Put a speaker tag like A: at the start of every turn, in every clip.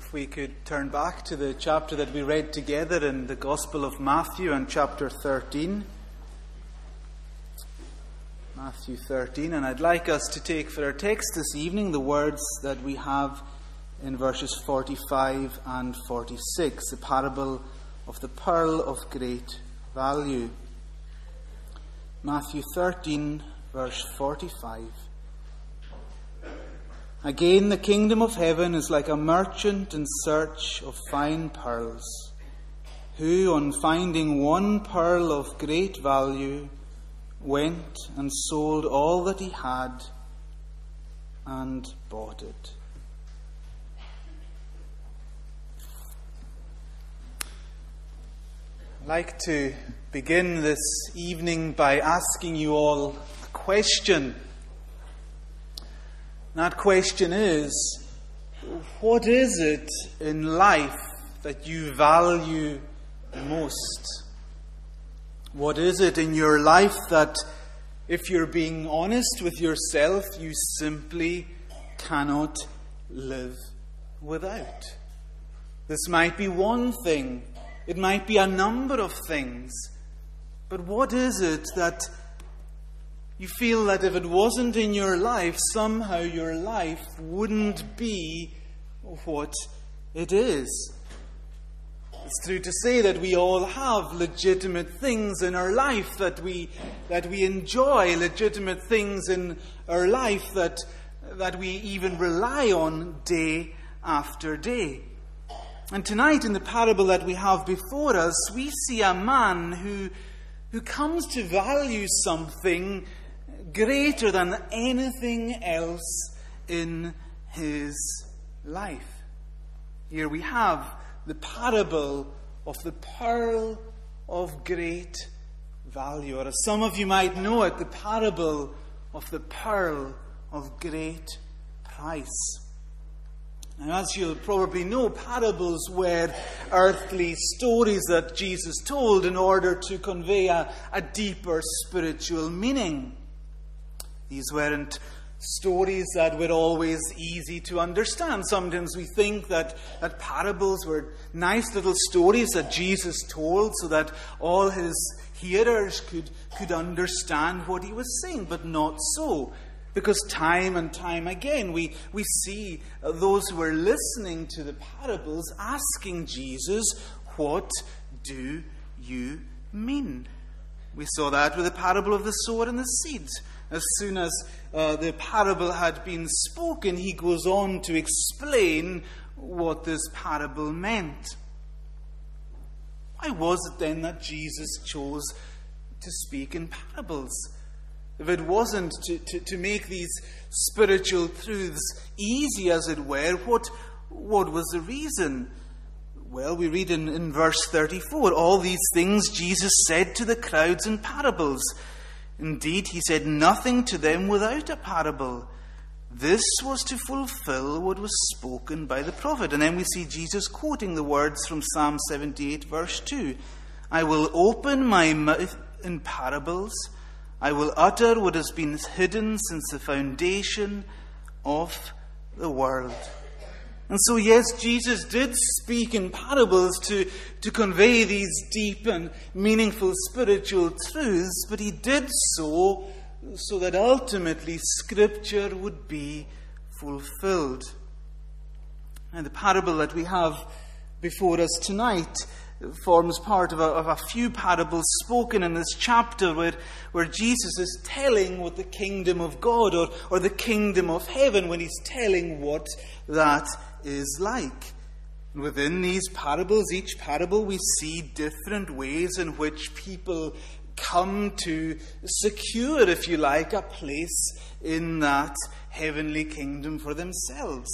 A: if we could turn back to the chapter that we read together in the Gospel of Matthew and chapter 13. Matthew 13, and I'd like us to take for our text this evening the words that we have in verses 45 and 46, the parable of the pearl of great value. Matthew 13, verse 45. Again, the kingdom of heaven is like a merchant in search of fine pearls, who, on finding one pearl of great value, went and sold all that he had and bought it. I'd like to begin this evening by asking you all a question. That question is what is it in life that you value most? What is it in your life that, if you're being honest with yourself, you simply cannot live without? This might be one thing, it might be a number of things, but what is it that you feel that if it wasn't in your life, somehow your life wouldn't be what it is. It's true to say that we all have legitimate things in our life that we, that we enjoy, legitimate things in our life that, that we even rely on day after day. And tonight, in the parable that we have before us, we see a man who, who comes to value something greater than anything else in his life. Here we have the parable of the pearl of great value, or as some of you might know it, the parable of the pearl of great price. Now, as you'll probably know, parables were earthly stories that Jesus told in order to convey a, a deeper spiritual meaning. These weren't stories that were always easy to understand. Sometimes we think that, that parables were nice little stories that Jesus told so that all his hearers could, could understand what he was saying, but not so. Because time and time again, we, we see those who are listening to the parables asking Jesus, What do you mean? We saw that with the parable of the sower and the seeds. As soon as uh, the parable had been spoken, he goes on to explain what this parable meant. Why was it then that Jesus chose to speak in parables? If it wasn't to, to, to make these spiritual truths easy, as it were, what, what was the reason? Well, we read in, in verse 34 all these things Jesus said to the crowds in parables. Indeed, he said nothing to them without a parable. This was to fulfill what was spoken by the prophet. And then we see Jesus quoting the words from Psalm 78, verse 2 I will open my mouth in parables, I will utter what has been hidden since the foundation of the world. And so, yes, Jesus did speak in parables to, to convey these deep and meaningful spiritual truths, but he did so so that ultimately Scripture would be fulfilled. And the parable that we have before us tonight forms part of a, of a, few parables spoken in this chapter where, where Jesus is telling what the kingdom of God or, or the kingdom of heaven, when he's telling what that is like. Within these parables, each parable, we see different ways in which people come to secure, if you like, a place in that heavenly kingdom for themselves.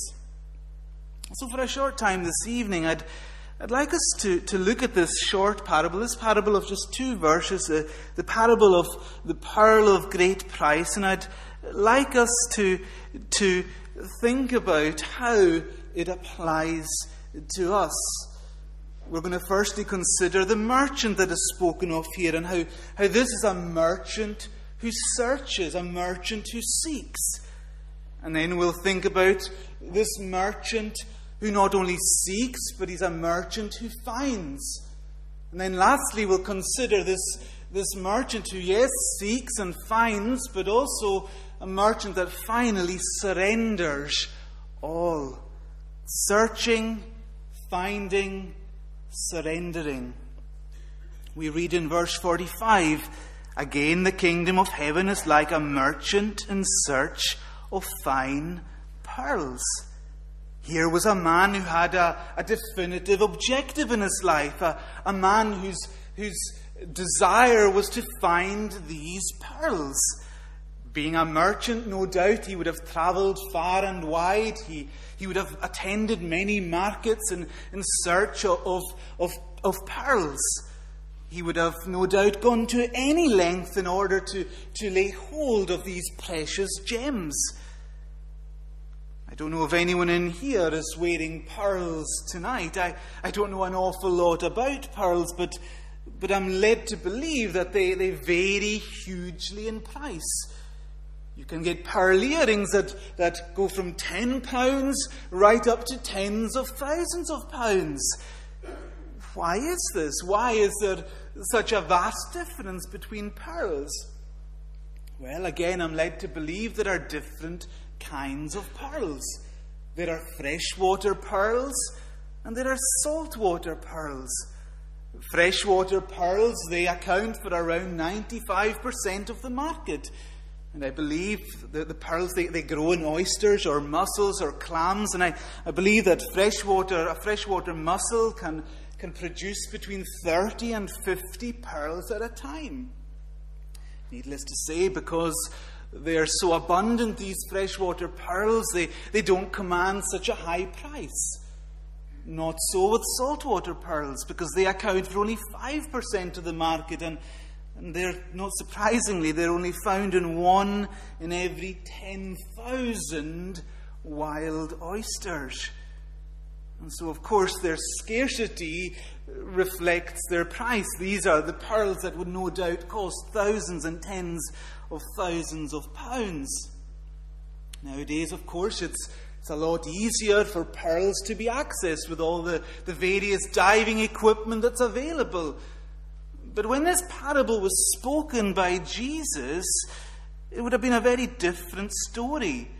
A: So, for a short time this evening, I'd, I'd like us to, to look at this short parable, this parable of just two verses, the, the parable of the pearl of great price, and I'd like us to, to think about how it applies to us. We're going to firstly consider the merchant that is spoken of here and how, how this is a merchant who searches, a merchant who seeks. And then we'll think about this merchant who not only seeks, but he's a merchant who finds. And then lastly, we'll consider this, this merchant who, yes, seeks and finds, but also a merchant that finally surrenders all. Searching, finding, surrendering. We read in verse 45 Again, the kingdom of heaven is like a merchant in search of fine pearls. Here was a man who had a, a definitive objective in his life, a, a man whose, whose desire was to find these pearls. Being a merchant, no doubt, he would have travelled far and wide. He, he would have attended many markets in, in search of, of, of pearls. He would have no doubt gone to any length in order to, to lay hold of these precious gems. I don't know if anyone in here is wearing pearls tonight. I, I don't know an awful lot about pearls, but, but I'm led to believe that they, they vary hugely in price. You can get pearl earrings that, that go from £10 right up to tens of thousands of pounds. Why is this? Why is there such a vast difference between pearls? Well, again, I'm led to believe there are different kinds of pearls. There are freshwater pearls and there are saltwater pearls. Freshwater pearls, they account for around 95% of the market. And I believe that the pearls, they, they grow in oysters or mussels or clams. And I, I believe that freshwater, a freshwater mussel can, can produce between 30 and 50 pearls at a time. Needless to say, because they are so abundant, these freshwater pearls, they, they don't command such a high price. Not so with saltwater pearls, because they account for only 5% of the market, and, and they're, not surprisingly, they're only found in one in every 10,000 wild oysters. And so, of course, their scarcity reflects their price. These are the pearls that would no doubt cost thousands and tens of thousands of pounds. Nowadays, of course, it's, it's a lot easier for pearls to be accessed with all the, the various diving equipment that's available. But when this parable was spoken by Jesus, it would have been a very different story.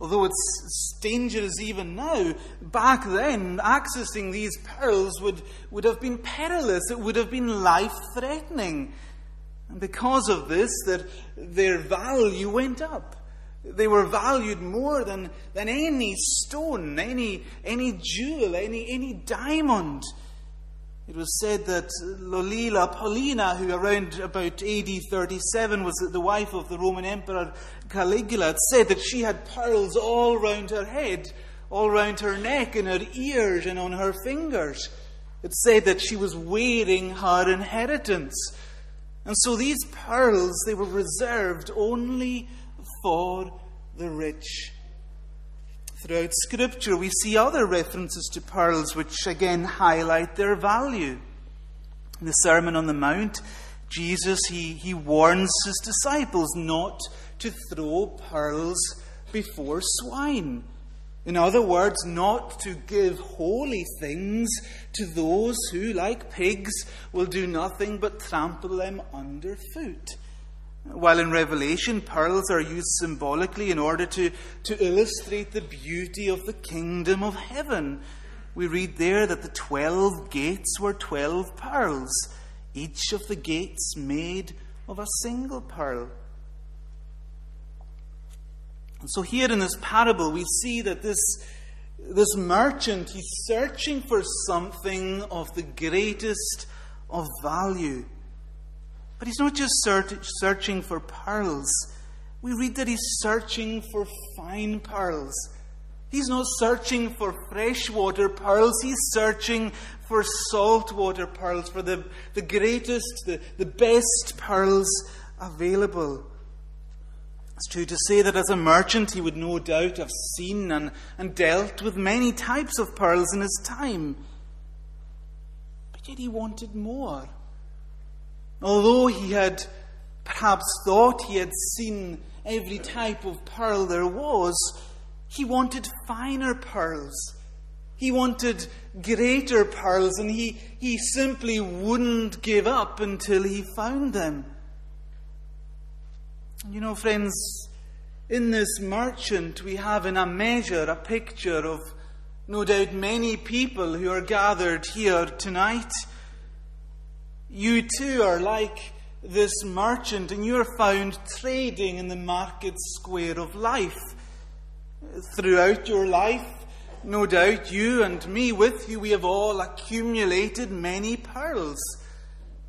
A: Although it's dangerous even now, back then, accessing these pearls would, would have been perilous. It would have been life threatening. And because of this, that their value went up. They were valued more than, than any stone, any, any jewel, any, any diamond. It was said that Lollia Paulina, who around about AD 37 was the wife of the Roman Emperor Caligula, said that she had pearls all round her head, all round her neck, in her ears, and on her fingers. It said that she was wearing her inheritance. And so these pearls, they were reserved only for the rich. Throughout Scripture, we see other references to pearls which again highlight their value. In the Sermon on the Mount, Jesus he, he warns his disciples not to throw pearls before swine. In other words, not to give holy things to those who, like pigs, will do nothing but trample them underfoot. While in Revelation, pearls are used symbolically in order to, to illustrate the beauty of the kingdom of heaven. We read there that the twelve gates were twelve pearls, each of the gates made of a single pearl. And so here in this parable, we see that this, this merchant, he's searching for something of the greatest of value. But he's not just searching for pearls. We read that he's searching for fine pearls. He's not searching for freshwater pearls, he's searching for saltwater pearls, for the, the greatest, the, the best pearls available. It's true to say that as a merchant, he would no doubt have seen and, and dealt with many types of pearls in his time. But yet he wanted more. Although he had perhaps thought he had seen every type of pearl there was, he wanted finer pearls. He wanted greater pearls, and he, he simply wouldn't give up until he found them. You know, friends, in this merchant, we have in a measure a picture of no doubt many people who are gathered here tonight. You too are like this merchant, and you are found trading in the market square of life. Throughout your life, no doubt you and me with you, we have all accumulated many pearls.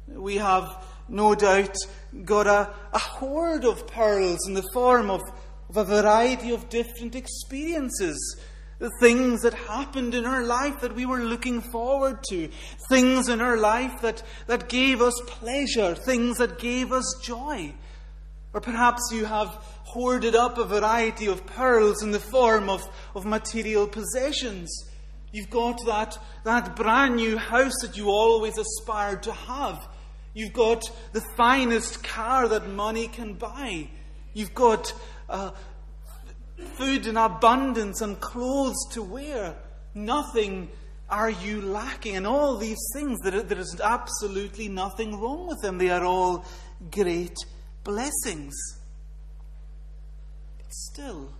A: We have no doubt got a, a hoard of pearls in the form of, of a variety of different experiences the things that happened in our life that we were looking forward to, things in our life that, that gave us pleasure, things that gave us joy. Or perhaps you have hoarded up a variety of pearls in the form of, of material possessions. You've got that, that brand new house that you always aspired to have. You've got the finest car that money can buy. You've got uh, food in abundance and clothes to wear. Nothing are you lacking. And all these things, there, there is absolutely nothing wrong with them. They are all great blessings. But still,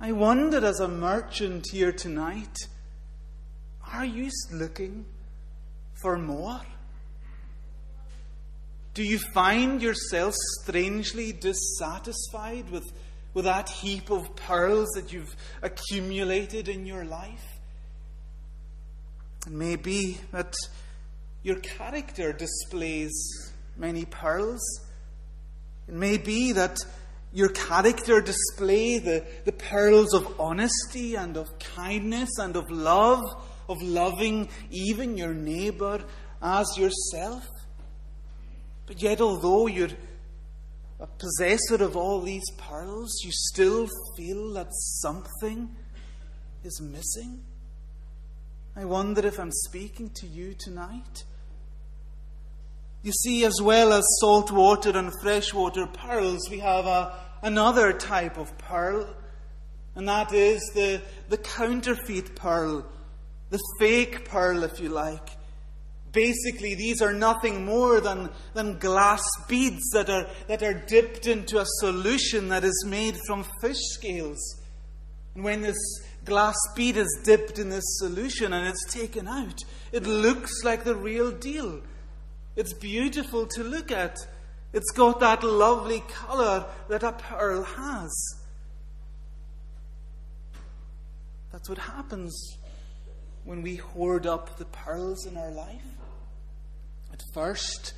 A: I wonder as a merchant here tonight, are you looking for more? Do you find yourself strangely dissatisfied with with that heap of pearls that you've accumulated in your life. It may be that your character displays many pearls. It may be that your character display the, the pearls of honesty and of kindness and of love, of loving even your neighbour as yourself. But yet, although you're a possessor of all these pearls, you still feel that something is missing? I wonder if I'm speaking to you tonight. You see, as well as saltwater and freshwater pearls, we have a, another type of pearl, and that is the, the counterfeit pearl, the fake pearl, if you like. Basically, these are nothing more than, than glass beads that are, that are dipped into a solution that is made from fish scales. And when this glass bead is dipped in this solution and it's taken out, it looks like the real deal. It's beautiful to look at. It's got that lovely color that a pearl has. That's what happens when we hoard up the pearls in our life. At first,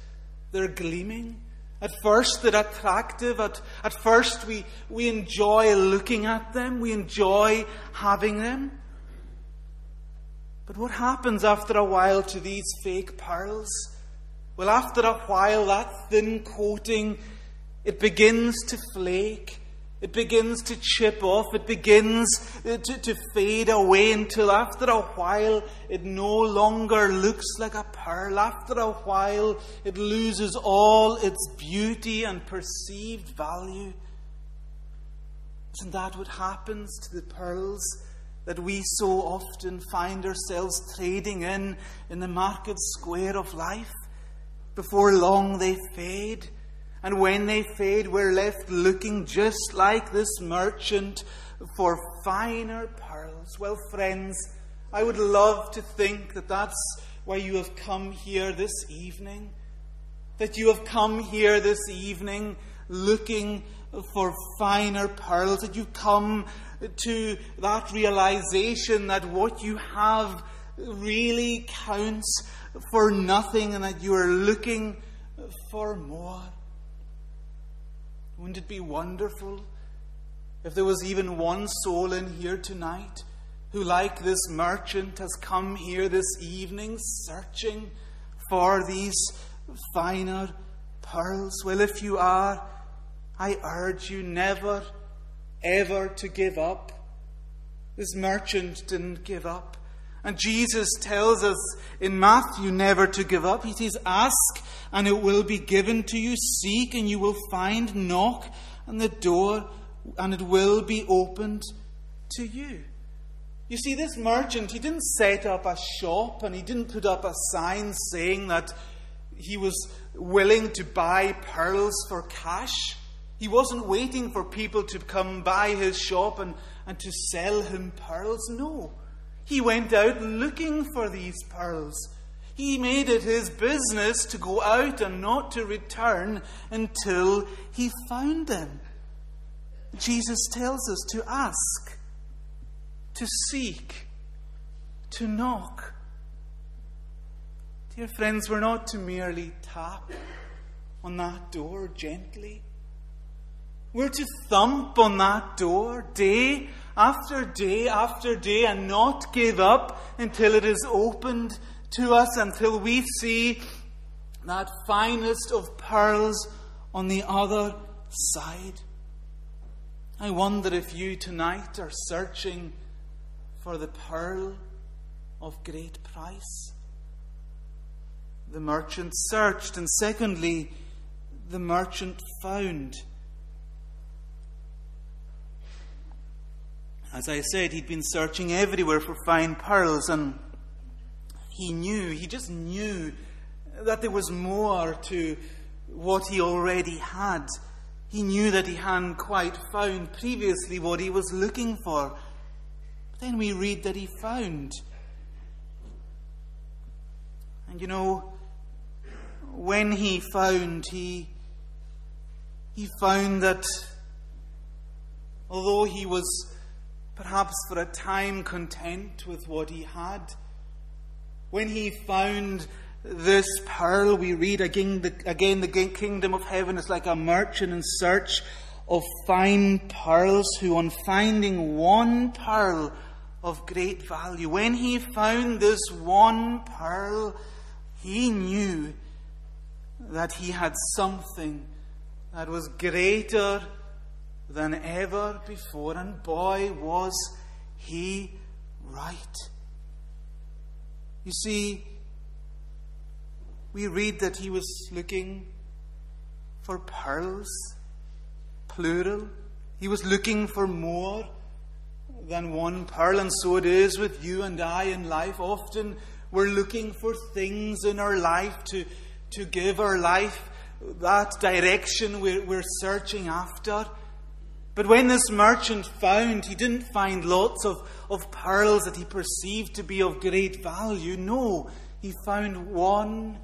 A: they're gleaming. At first, they're attractive. At, at first, we, we enjoy looking at them. We enjoy having them. But what happens after a while to these fake pearls? Well, after a while, that thin coating, it begins to flake. It begins to chip off. It begins uh, to, to fade away until after a while it no longer looks like a pearl. After a while it loses all its beauty and perceived value. Isn't that what happens to the pearls that we so often find ourselves trading in in the market square of life? Before long they fade and when they fade, we're left looking just like this merchant for finer pearls. Well, friends, I would love to think that that's why you have come here this evening. That you have come here this evening looking for finer pearls. That you come to that realization that what you have really counts for nothing and that you are looking for more. Wouldn't it be wonderful if there was even one soul in here tonight who, like this merchant, has come here this evening searching for these finer pearls? Well, if you are, I urge you never, ever to give up. This merchant didn't give up. And Jesus tells us in Matthew never to give up. He says, Ask and it will be given to you. Seek and you will find. Knock and the door and it will be opened to you. You see, this merchant, he didn't set up a shop and he didn't put up a sign saying that he was willing to buy pearls for cash. He wasn't waiting for people to come by his shop and, and to sell him pearls. No. He went out looking for these pearls. He made it his business to go out and not to return until he found them. Jesus tells us to ask, to seek, to knock. Dear friends, we're not to merely tap on that door gently. We're to thump on that door day after day after day and not give up until it is opened to us, until we see that finest of pearls on the other side. I wonder if you tonight are searching for the pearl of great price. The merchant searched, and secondly, the merchant found. As I said, he'd been searching everywhere for fine pearls, and he knew, he just knew that there was more to what he already had. He knew that he hadn't quite found previously what he was looking for. But then we read that he found. And you know, when he found, he, he found that although he was perhaps for a time content with what he had, when he found this pearl, we read again the, again, the kingdom of heaven is like a merchant in search of fine pearls, who on finding one pearl of great value, when he found this one pearl, he knew that he had something that was greater than ever before, and boy, was he right. You see, we read that he was looking for pearls, plural. He was looking for more than one pearl, and so it is with you and I in life. Often we're looking for things in our life to, to give our life that direction we're, we're searching after. But when this merchant found, he didn't find lots of, of pearls that he perceived to be of great value. No, he found one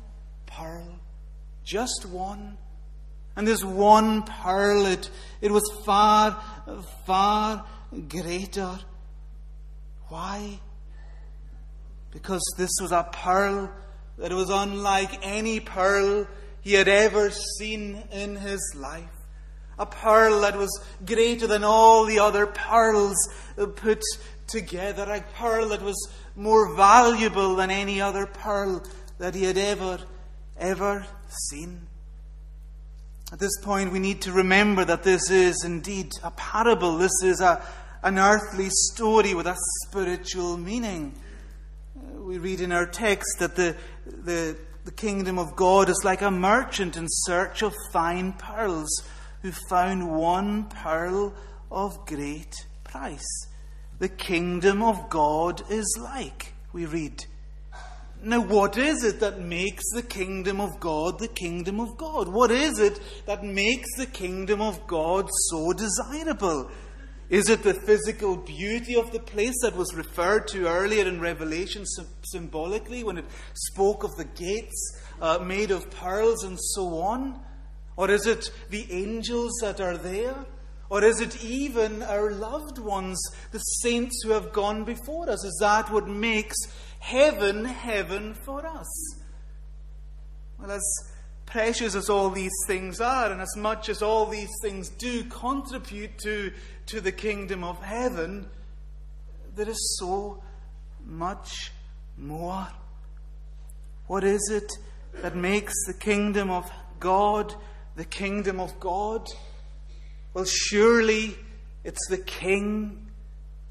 A: pearl, just one. And this one pearl, it, it was far, far greater. Why? Because this was a pearl that was unlike any pearl he had ever seen in his life a pearl that was greater than all the other pearls put together, a pearl that was more valuable than any other pearl that he had ever, ever seen. At this point, we need to remember that this is indeed a parable. This is a, an earthly story with a spiritual meaning. We read in our text that the, the, the kingdom of God is like a merchant in search of fine pearls who found one pearl of great price. The kingdom of God is like, we read. Now, what is it that makes the kingdom of God the kingdom of God? What is it that makes the kingdom of God so desirable? Is it the physical beauty of the place that was referred to earlier in Revelation symbolically when it spoke of the gates uh, made of pearls and so on? Or is it the angels that are there? Or is it even our loved ones, the saints who have gone before us? Is that what makes heaven heaven for us? Well, as precious as all these things are, and as much as all these things do contribute to, to the kingdom of heaven, there is so much more. What is it that makes the kingdom of God the kingdom of God? Well, surely it's the King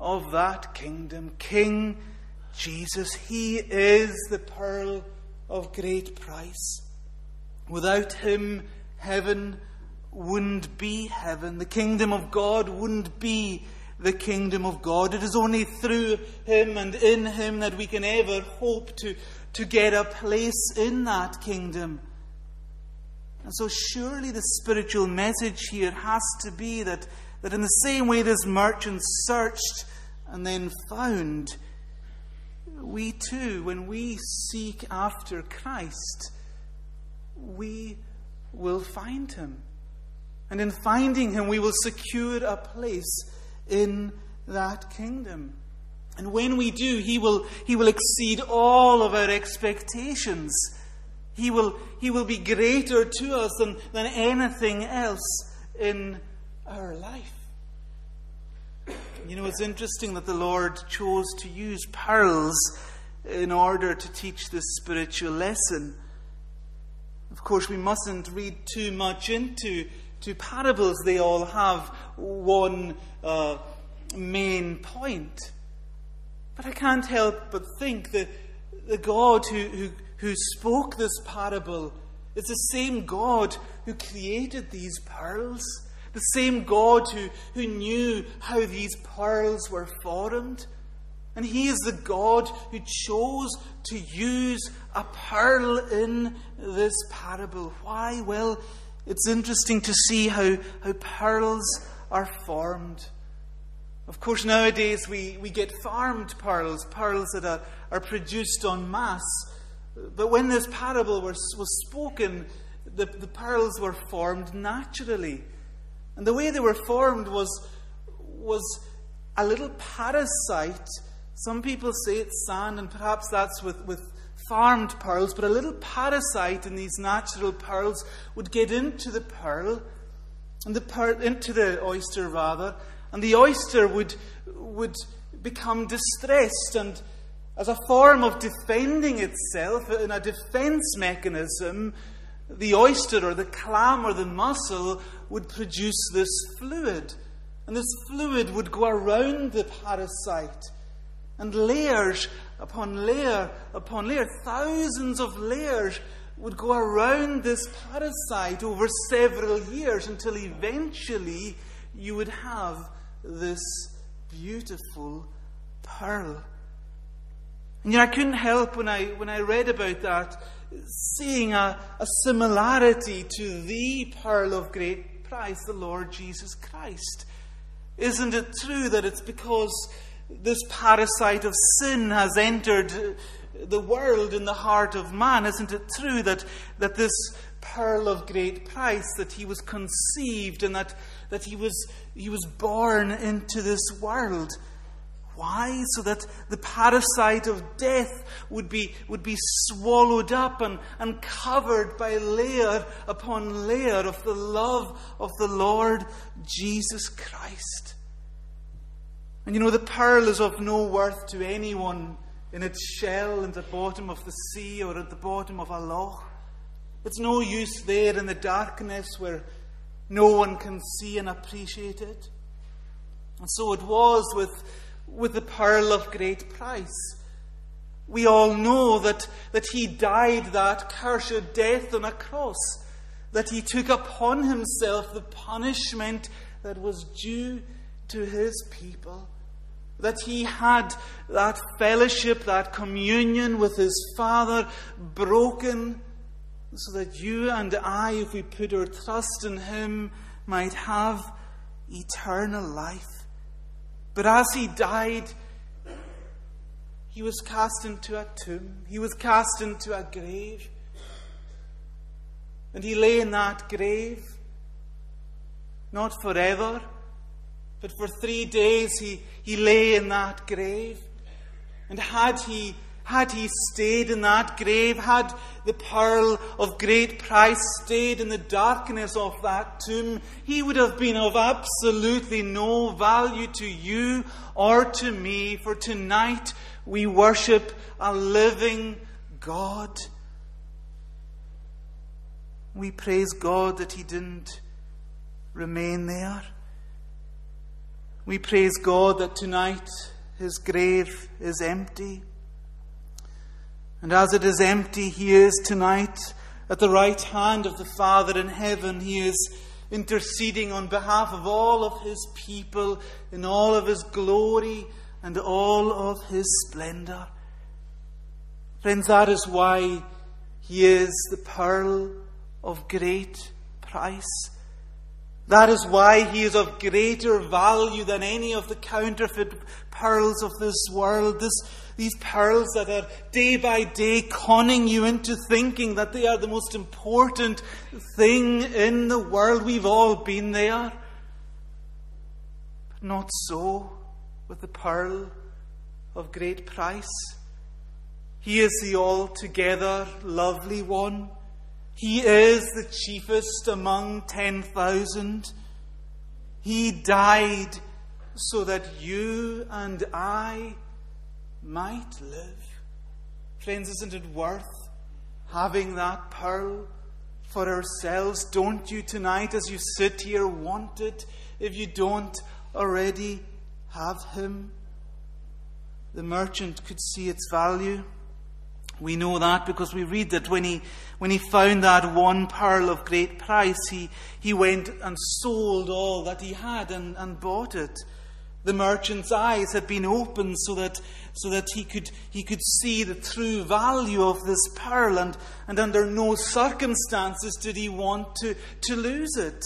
A: of that kingdom, King Jesus. He is the pearl of great price. Without him, heaven wouldn't be heaven. The kingdom of God wouldn't be the kingdom of God. It is only through Him and in Him that we can ever hope to, to get a place in that kingdom. And so, surely the spiritual message here has to be that, that in the same way this merchant searched and then found, we too, when we seek after Christ, we will find him. And in finding him, we will secure a place in that kingdom. And when we do, he will, he will exceed all of our expectations. He will, he will be greater to us than, than anything else in our life. You know, it's interesting that the Lord chose to use pearls in order to teach this spiritual lesson. Of course, we mustn't read too much into to parables. They all have one uh, main point. But I can't help but think that the God who, who, who spoke this parable is the same God who created these pearls. The same God who, who knew how these pearls were formed. And He is the God who chose to use a pearl in this parable. Why? Well, it's interesting to see how, how pearls are formed. Of course, nowadays we, we get farmed pearls, pearls that are, are produced en masse. But when this parable was, was spoken, the, the pearls were formed naturally. And the way they were formed was, was a little parasite. Some people say it's sand, and perhaps that's with, with farmed pearls, but a little parasite in these natural pearls would get into the pearl, and the pearl, into the oyster rather, and the oyster would, would become distressed and as a form of defending itself in a defense mechanism, the oyster or the clam or the mussel would produce this fluid. And this fluid would go around the parasite. And layers upon layer upon layer, thousands of layers would go around this parasite over several years until eventually you would have this beautiful pearl. And you know, I couldn't help when I, when I read about that, seeing a, a similarity to the pearl of great price, the Lord Jesus Christ. Isn't it true that it's because this parasite of sin has entered the world in the heart of man? Isn't it true that, that this pearl of great price, that he was conceived and that, that he, was, he was born into this world? Why? So that the parasite of death would be, would be swallowed up and, and covered by layer upon layer of the love of the Lord Jesus Christ. And you know, the pearl is of no worth to anyone in its shell in the bottom of the sea or at the bottom of a loch. It's no use there in the darkness where no one can see and appreciate it. And so it was with with the pearl of great price. We all know that, that he died that cursed death on a cross, that he took upon himself the punishment that was due to his people, that he had that fellowship, that communion with his Father broken, so that you and I, if we put our trust in him, might have eternal life. But as he died, he was cast into a tomb, he was cast into a grave. And he lay in that grave, not forever, but for three days he, he lay in that grave. And had he had he stayed in that grave, had the pearl of great price stayed in the darkness of that tomb, he would have been of absolutely no value to you or to me, for tonight we worship a living God. We praise God that he didn't remain there. We praise God that tonight his grave is empty. And as it is empty, he is tonight at the right hand of the Father in heaven. He is interceding on behalf of all of his people in all of his glory and all of his splendor. Friends, that is why he is the pearl of great price. That is why he is of greater value than any of the counterfeit pearls of this world. This, these pearls that are day by day conning you into thinking that they are the most important thing in the world. We've all been there. But not so with the pearl of great price. He is the altogether lovely one. He is the chiefest among 10,000. He died so that you and I might live. Friends, isn't it worth having that pearl for ourselves? Don't you tonight, as you sit here, want it if you don't already have Him? The merchant could see its value. We know that because we read that when he, when he found that one pearl of great price, he, he went and sold all that he had and, and bought it. The merchant's eyes had been opened so that, so that he, could, he could see the true value of this pearl, and, and under no circumstances did he want to, to lose it.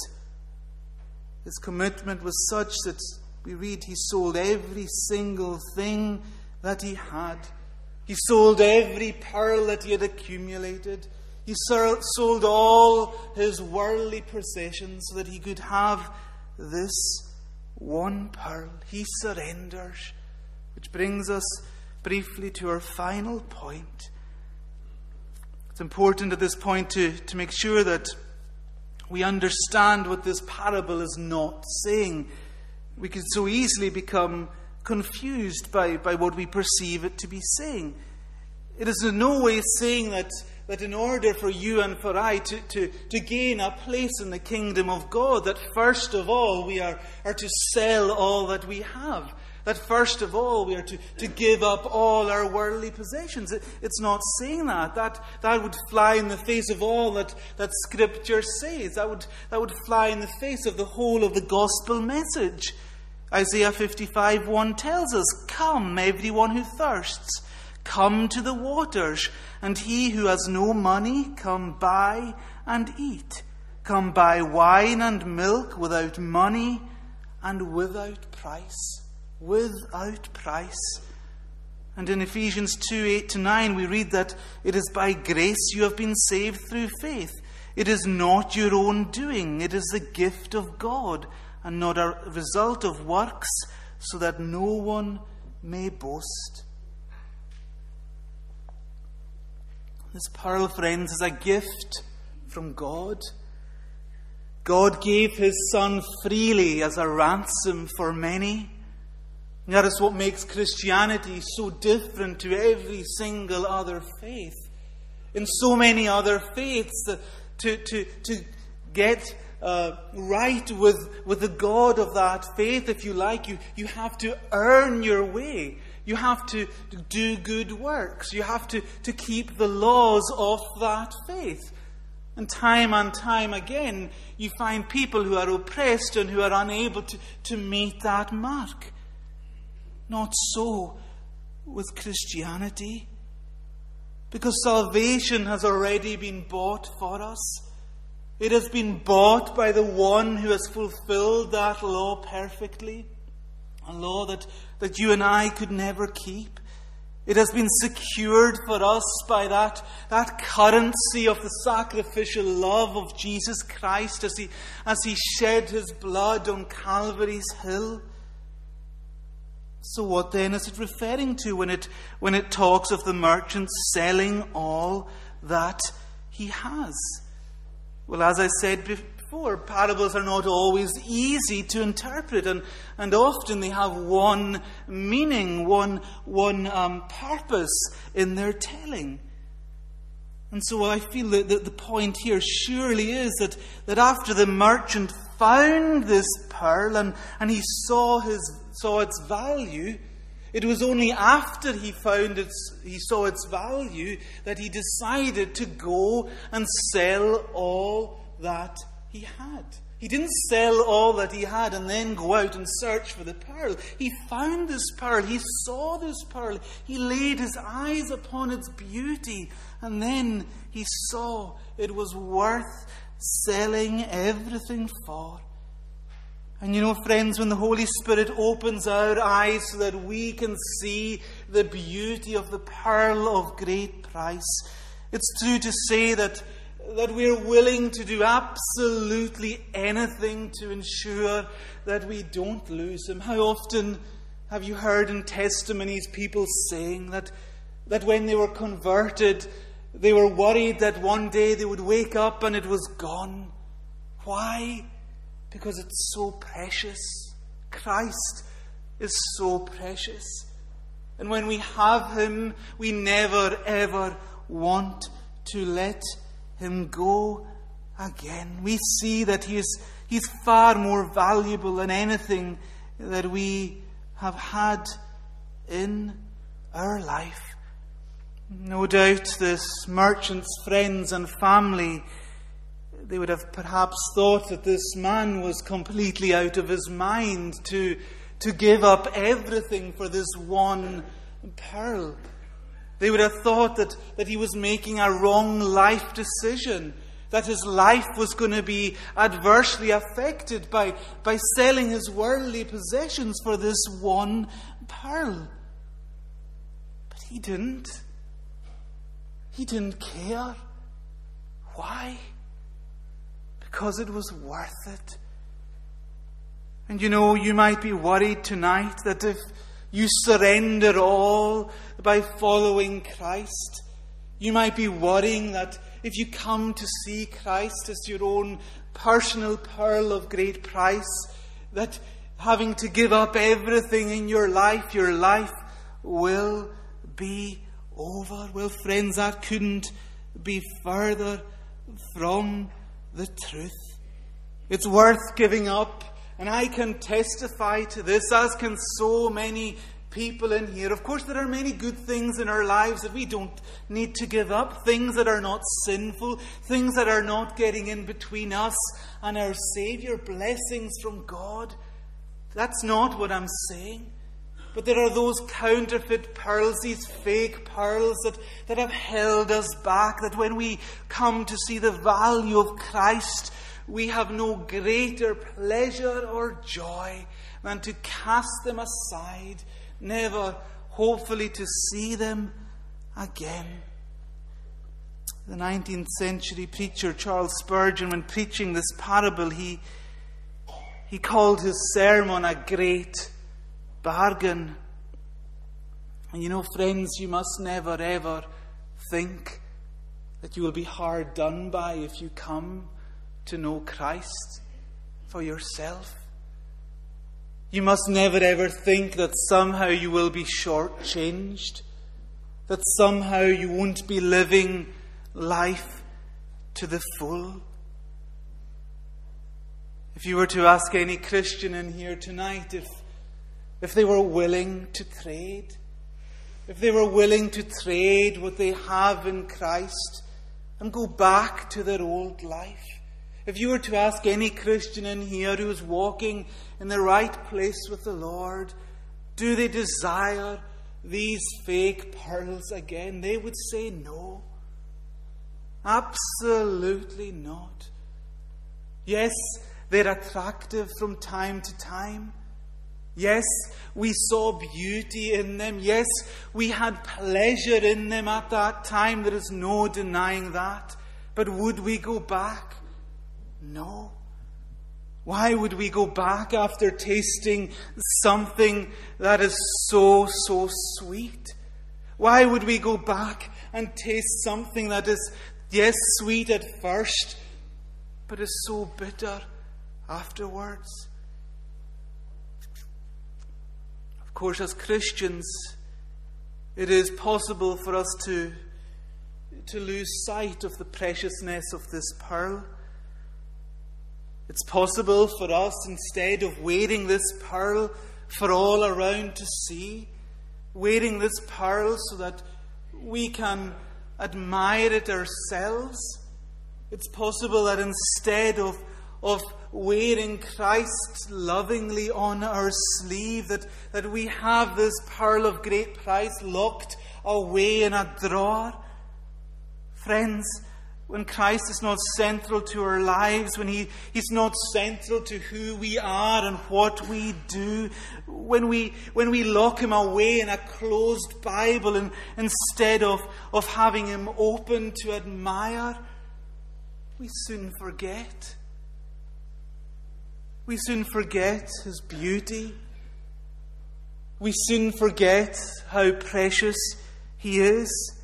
A: His commitment was such that we read he sold every single thing that he had. He sold every pearl that he had accumulated. He sold all his worldly possessions so that he could have this one pearl. He surrenders. Which brings us briefly to our final point. It's important at this point to, to make sure that we understand what this parable is not saying. We could so easily become confused by, by what we perceive it to be saying. It is in no way saying that, that in order for you and for I to, to, to gain a place in the kingdom of God, that first of all we are, are to sell all that we have. That first of all we are to, to give up all our worldly possessions. It, it's not saying that. that. That would fly in the face of all that, that Scripture says. That would, that would fly in the face of the whole of the gospel message. Isaiah 55 1 tells us, Come, everyone who thirsts, come to the waters, and he who has no money, come buy and eat. Come buy wine and milk without money and without price. Without price. And in Ephesians 2 8 to 9, we read that it is by grace you have been saved through faith. It is not your own doing, it is the gift of God and not a result of works, so that no one may boast. This pearl, friends, is a gift from God. God gave his Son freely as a ransom for many. That is what makes Christianity so different to every single other faith. In so many other faiths, to, to, to get uh, right with, with the God of that faith, if you like, you, you have to earn your way. You have to do good works. You have to, to keep the laws of that faith. And time and time again, you find people who are oppressed and who are unable to, to meet that mark. Not so with Christianity. Because salvation has already been bought for us. It has been bought by the one who has fulfilled that law perfectly, a law that, that you and I could never keep. It has been secured for us by that, that currency of the sacrificial love of Jesus Christ as he, as he shed his blood on Calvary's hill. So, what then is it referring to when it, when it talks of the merchant selling all that he has? Well, as I said parables are not always easy to interpret, and, and often they have one meaning, one, one um, purpose in their telling. And so I feel that the point here surely is that, that after the merchant found this pearl and, and he saw, his, saw its value, it was only after he found its, he saw its value that he decided to go and sell all that he had. He didn't sell all that he had and then go out and search for the pearl. He found this pearl. He saw this pearl. He laid his eyes upon its beauty. And then he saw it was worth selling everything for. And you know, friends, when the Holy Spirit opens our eyes so that we can see the beauty of the pearl of great price, it's true to say that that we're willing to do absolutely anything to ensure that we don't lose Him. How often have you heard in testimonies people saying that, that when they were converted, they were worried that one day they would wake up and it was gone? Why? Because it's so precious. Christ is so precious. And when we have Him, we never ever want to let him go again. We see that he is, he's far more valuable than anything that we have had in our life. No doubt this merchant's friends and family, they would have perhaps thought that this man was completely out of his mind to, to give up everything for this one pearl. They would have thought that, that he was making a wrong life decision, that his life was going to be adversely affected by, by selling his worldly possessions for this one pearl. But he didn't. He didn't care. Why? Because it was worth it. And you know, you might be worried tonight that if you surrender all by following Christ. You might be worrying that if you come to see Christ as your own personal pearl of great price, that having to give up everything in your life, your life will be over. Well, friends, that couldn't be further from the truth. It's worth giving up and I can testify to this, as can so many people in here. Of course, there are many good things in our lives that we don't need to give up, things that are not sinful, things that are not getting in between us and our Saviour, blessings from God. That's not what I'm saying. But there are those counterfeit pearls, these fake pearls that, that have held us back, that when we come to see the value of Christ, we have no greater pleasure or joy than to cast them aside, never hopefully to see them again. The 19th century preacher Charles Spurgeon, when preaching this parable, he, he called his sermon a great bargain. And you know, friends, you must never ever think that you will be hard done by if you come to know Christ for yourself. You must never ever think that somehow you will be shortchanged, that somehow you won't be living life to the full. If you were to ask any Christian in here tonight if, if they were willing to trade, if they were willing to trade what they have in Christ and go back to their old life, if you were to ask any Christian in here who is walking in the right place with the Lord, do they desire these fake pearls again? They would say no. Absolutely not. Yes, they're attractive from time to time. Yes, we saw beauty in them. Yes, we had pleasure in them at that time. There is no denying that. But would we go back? No. Why would we go back after tasting something that is so, so sweet? Why would we go back and taste something that is, yes, sweet at first, but is so bitter afterwards? Of course, as Christians, it is possible for us to, to lose sight of the preciousness of this pearl. It's possible for us, instead of waiting this pearl for all around to see, waiting this pearl so that we can admire it ourselves, it's possible that instead of, of wearing Christ lovingly on our sleeve, that, that we have this pearl of great price locked away in a drawer. Friends, when Christ is not central to our lives, when he, He's not central to who we are and what we do, when we, when we lock Him away in a closed Bible and, instead of, of having Him open to admire, we soon forget. We soon forget His beauty. We soon forget how precious He is.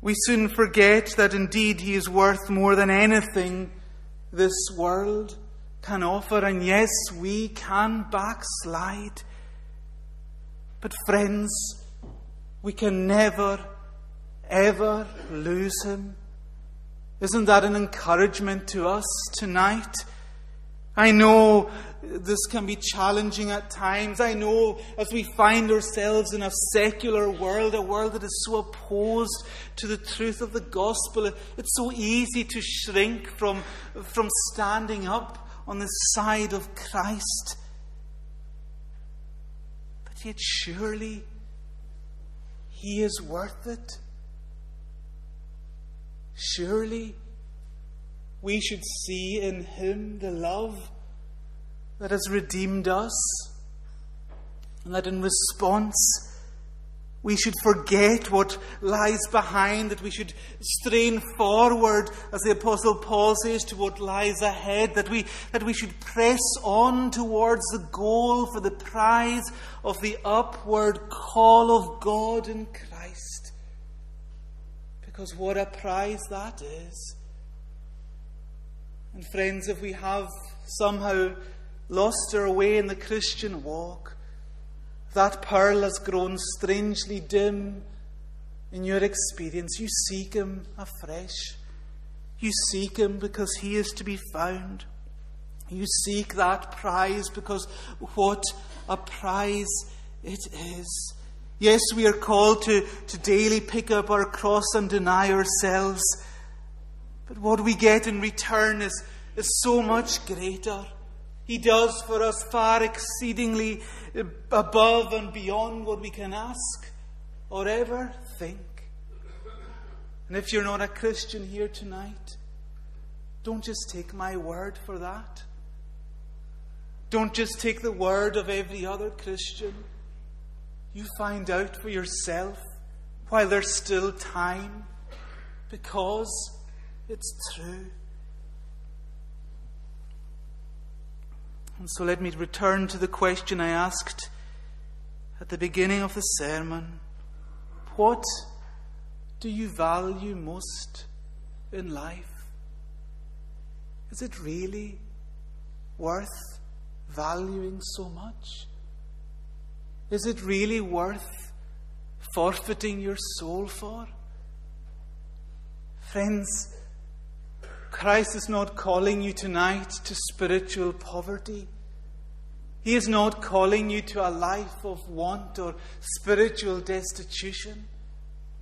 A: We soon forget that indeed He is worth more than anything this world can offer, and yes, we can backslide. But, friends, we can never, ever lose Him. Isn't that an encouragement to us tonight? I know this can be challenging at times. I know as we find ourselves in a secular world, a world that is so opposed to the truth of the gospel, it's so easy to shrink from, from standing up on the side of Christ. But yet, surely, He is worth it. Surely, we should see in Him the love that has redeemed us, and that in response we should forget what lies behind, that we should strain forward, as the Apostle Paul says, to what lies ahead, that we, that we should press on towards the goal for the prize of the upward call of God in Christ. Because what a prize that is. And friends, if we have somehow lost our way in the Christian walk, that pearl has grown strangely dim in your experience. You seek Him afresh. You seek Him because He is to be found. You seek that prize because what a prize it is. Yes, we are called to, to daily pick up our cross and deny ourselves. But what we get in return is, is so much greater. He does for us far exceedingly eh, above and beyond what we can ask or ever think. And if you're not a Christian here tonight, don't just take my word for that. Don't just take the word of every other Christian. You find out for yourself while there's still time because it's true. And so let me return to the question I asked at the beginning of the sermon What do you value most in life? Is it really worth valuing so much? Is it really worth forfeiting your soul for? Friends, Christ is not calling you tonight to spiritual poverty. He is not calling you to a life of want or spiritual destitution.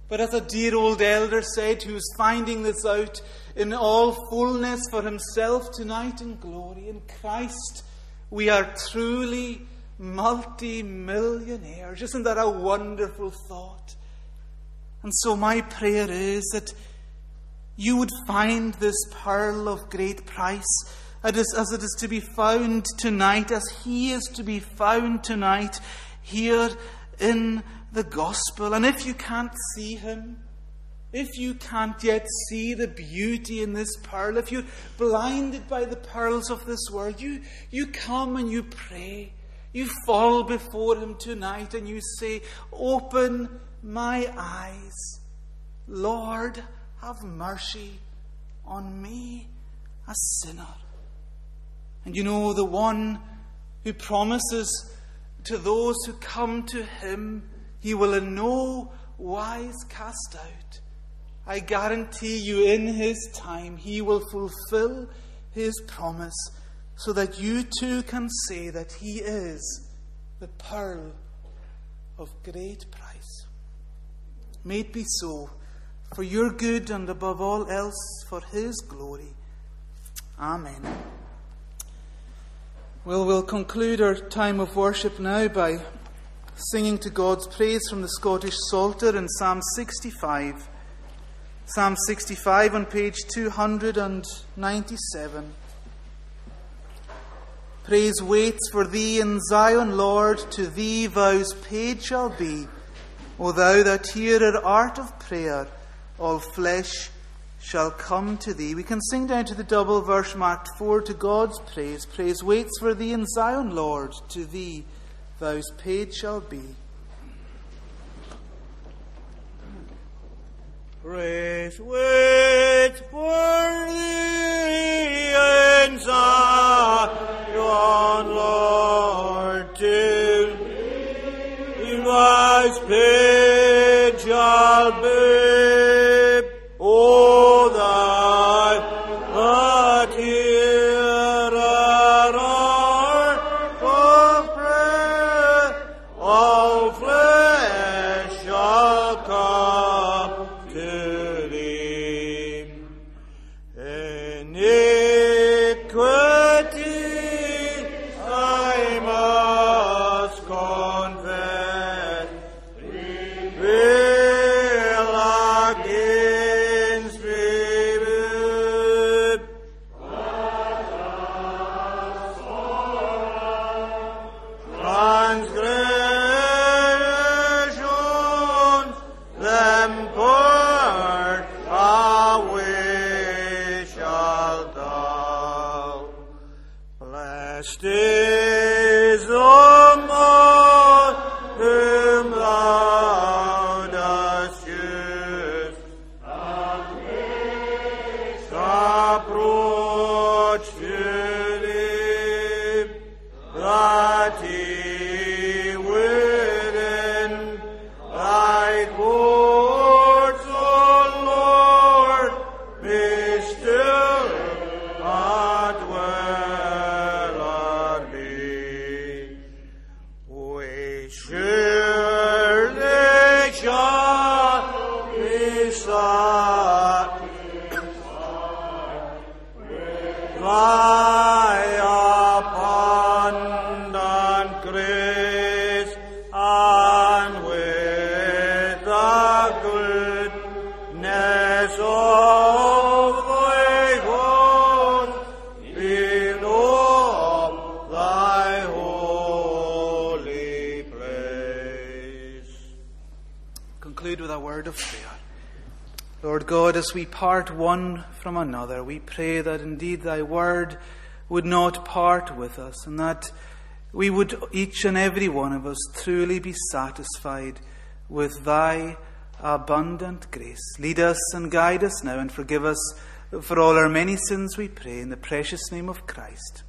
A: But as a dear old elder said, who is finding this out in all fullness for himself tonight in glory, in Christ, we are truly multi millionaires. Isn't that a wonderful thought? And so, my prayer is that you would find this pearl of great price as it is to be found tonight, as He is to be found tonight here in the gospel. And if you can't see Him, if you can't yet see the beauty in this pearl, if you're blinded by the pearls of this world, you, you come and you pray. You fall before Him tonight and you say, Open my eyes, Lord have mercy on me, a sinner. And you know, the one who promises to those who come to him, he will in no wise cast out. I guarantee you, in his time, he will fulfill his promise so that you too can say that he is the pearl of great price. May it be so for your good and above all else for his glory. Amen. Well, we'll conclude our time of worship now by singing to God's praise from the Scottish Psalter in Psalm 65. Psalm 65 on page 297. Praise waits for thee in Zion, Lord, to thee vows paid shall be. O thou that hearer art of prayer, all flesh shall come to thee. We can sing down to the double verse marked 4 to God's praise. Praise waits for thee in Zion, Lord, to thee thou's paid shall be.
B: Praise waits part
A: one from another, we pray that indeed thy word would not part with us, and that we would, each and every one of us, truly be satisfied with thy abundant grace. Lead us and guide us now, and forgive us for all our many sins, we pray, in the precious name of Christ.